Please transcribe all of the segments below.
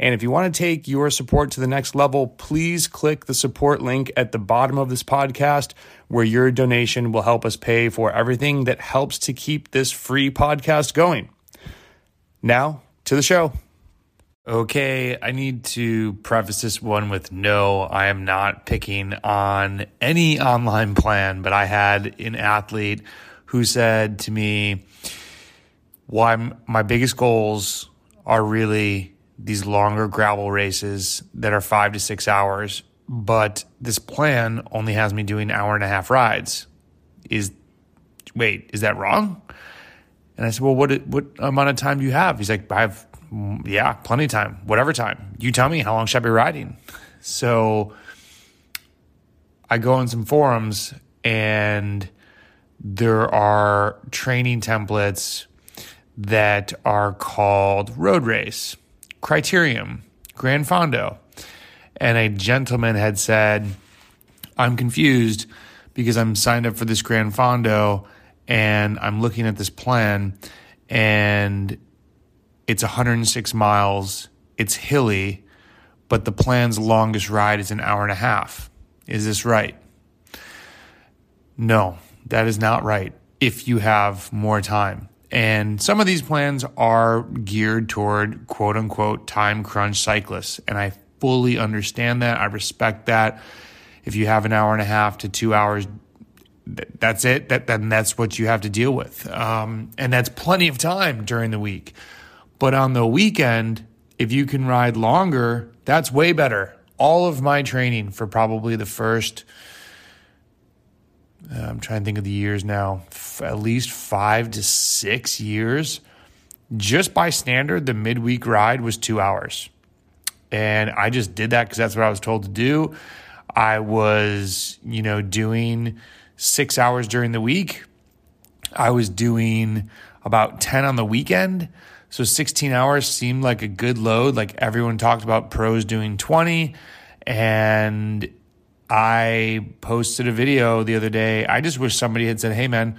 And if you want to take your support to the next level, please click the support link at the bottom of this podcast, where your donation will help us pay for everything that helps to keep this free podcast going. Now to the show. Okay, I need to preface this one with no, I am not picking on any online plan, but I had an athlete who said to me, Why my biggest goals are really these longer gravel races that are five to six hours, but this plan only has me doing hour and a half rides. Is wait, is that wrong? And I said, well, what what amount of time do you have? He's like, I have, yeah, plenty of time, whatever time. You tell me how long should I be riding? So I go on some forums and there are training templates that are called road race criterium, Gran Fondo. And a gentleman had said, I'm confused because I'm signed up for this Gran Fondo and I'm looking at this plan and it's 106 miles, it's hilly, but the plan's longest ride is an hour and a half. Is this right? No, that is not right if you have more time. And some of these plans are geared toward quote unquote time crunch cyclists. And I fully understand that. I respect that. If you have an hour and a half to two hours, that's it. That, then that's what you have to deal with. Um, and that's plenty of time during the week. But on the weekend, if you can ride longer, that's way better. All of my training for probably the first uh, I'm trying to think of the years now, at least five to six years. Just by standard, the midweek ride was two hours. And I just did that because that's what I was told to do. I was, you know, doing six hours during the week. I was doing about 10 on the weekend. So 16 hours seemed like a good load. Like everyone talked about pros doing 20. And I posted a video the other day. I just wish somebody had said, Hey, man,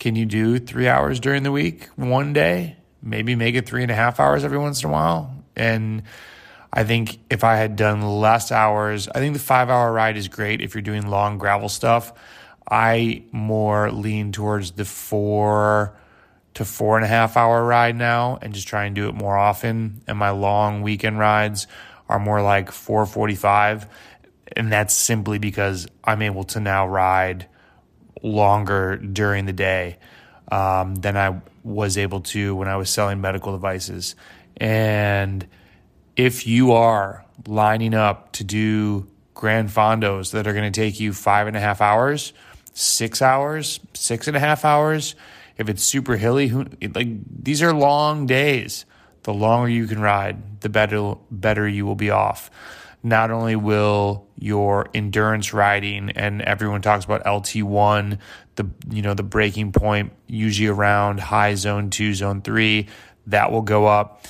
can you do three hours during the week one day? Maybe make it three and a half hours every once in a while. And I think if I had done less hours, I think the five hour ride is great if you're doing long gravel stuff. I more lean towards the four to four and a half hour ride now and just try and do it more often. And my long weekend rides are more like 445 and that's simply because I'm able to now ride longer during the day um, than I was able to when I was selling medical devices. And if you are lining up to do Gran Fondos that are going to take you five and a half hours, six hours, six and a half hours, if it's super hilly, who, like these are long days. The longer you can ride, the better better you will be off not only will your endurance riding and everyone talks about LT1, the you know the breaking point usually around high zone 2, zone 3, that will go up.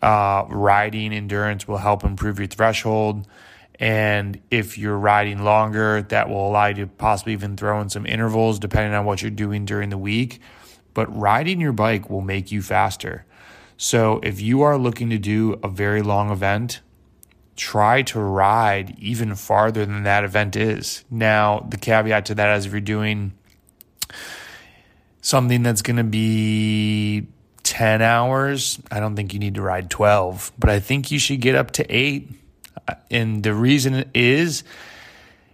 Uh, riding endurance will help improve your threshold. And if you're riding longer, that will allow you to possibly even throw in some intervals depending on what you're doing during the week. But riding your bike will make you faster. So if you are looking to do a very long event, try to ride even farther than that event is. Now, the caveat to that is if you're doing something that's going to be 10 hours, I don't think you need to ride 12, but I think you should get up to eight. And the reason is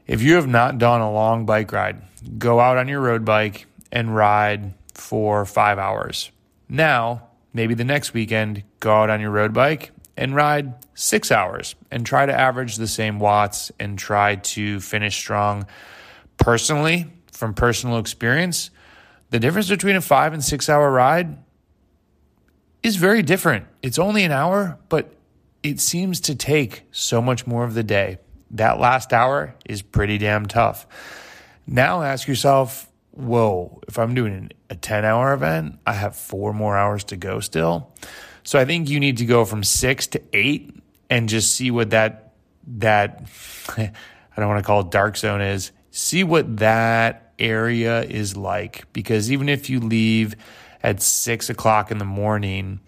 If you have not done a long bike ride, go out on your road bike and ride for five hours. Now, maybe the next weekend, go out on your road bike and ride six hours and try to average the same watts and try to finish strong. Personally, from personal experience, the difference between a five and six hour ride is very different. It's only an hour, but it seems to take so much more of the day. That last hour is pretty damn tough. Now ask yourself, whoa, if I'm doing a 10 hour event, I have four more hours to go still. So I think you need to go from six to eight and just see what that, that, I don't want to call it dark zone is. See what that area is like. Because even if you leave at six o'clock in the morning,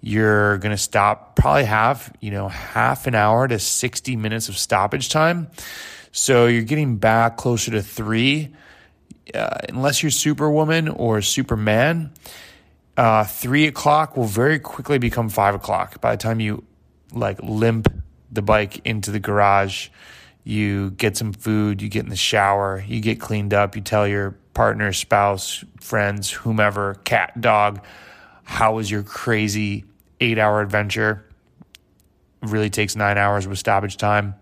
you're going to stop probably half, you know, half an hour to 60 minutes of stoppage time. So you're getting back closer to three, uh, unless you're Superwoman or Superman. Uh, three o'clock will very quickly become five o'clock. By the time you like limp the bike into the garage, you get some food, you get in the shower, you get cleaned up, you tell your partner, spouse, friends, whomever, cat, dog, how was your crazy eight hour adventure? really takes nine hours with stoppage time.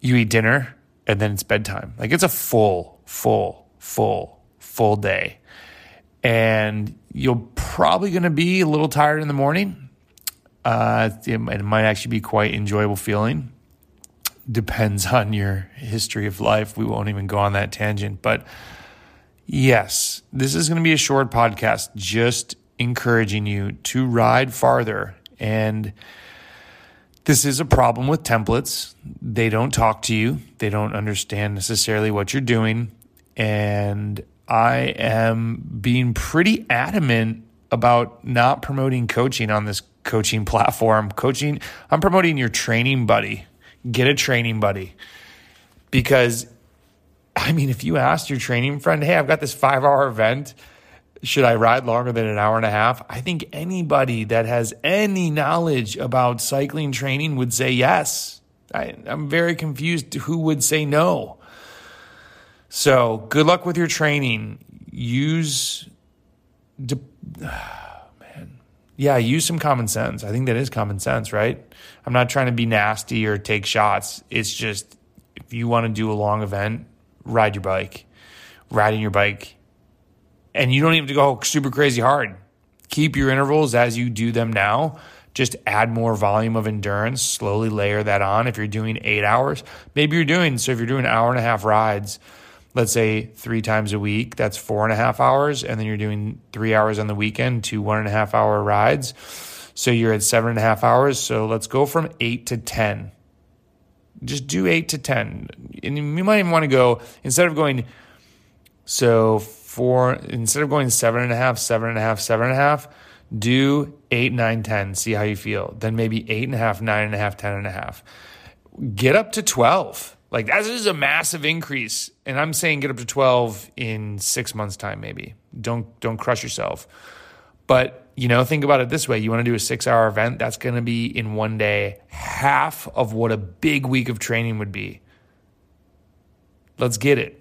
You eat dinner and then it's bedtime. Like it's a full, full, full, full day. And you're probably going to be a little tired in the morning. Uh, it, it might actually be quite enjoyable feeling. Depends on your history of life. We won't even go on that tangent. But yes, this is going to be a short podcast, just encouraging you to ride farther. And this is a problem with templates. They don't talk to you, they don't understand necessarily what you're doing. And I am being pretty adamant about not promoting coaching on this coaching platform. Coaching, I'm promoting your training buddy. Get a training buddy. Because, I mean, if you asked your training friend, hey, I've got this five hour event should I ride longer than an hour and a half? I think anybody that has any knowledge about cycling training would say yes. I, am very confused who would say no. So, good luck with your training. Use, de- oh, man, yeah, use some common sense. I think that is common sense, right? I'm not trying to be nasty or take shots. It's just if you want to do a long event, ride your bike. Riding your bike and you don't even have to go super crazy hard. Keep your intervals as you do them now. Just add more volume of endurance, slowly layer that on. If you're doing eight hours, maybe you're doing, so if you're doing hour and a half rides, let's say three times a week, that's four and a half hours. And then you're doing three hours on the weekend, two one and a half hour rides. So you're at seven and a half hours. So let's go from eight to 10. Just do eight to 10. And you might even want to go, instead of going, so four instead of going seven and a half, seven and a half, seven and a half, do eight, nine, ten. See how you feel. Then maybe eight and a half, nine and a half, ten and a half. Get up to twelve. Like that is a massive increase. And I'm saying get up to twelve in six months' time, maybe. Don't don't crush yourself. But you know, think about it this way: you want to do a six-hour event. That's going to be in one day half of what a big week of training would be. Let's get it.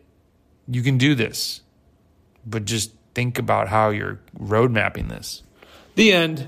You can do this but just think about how you're road mapping this. The end.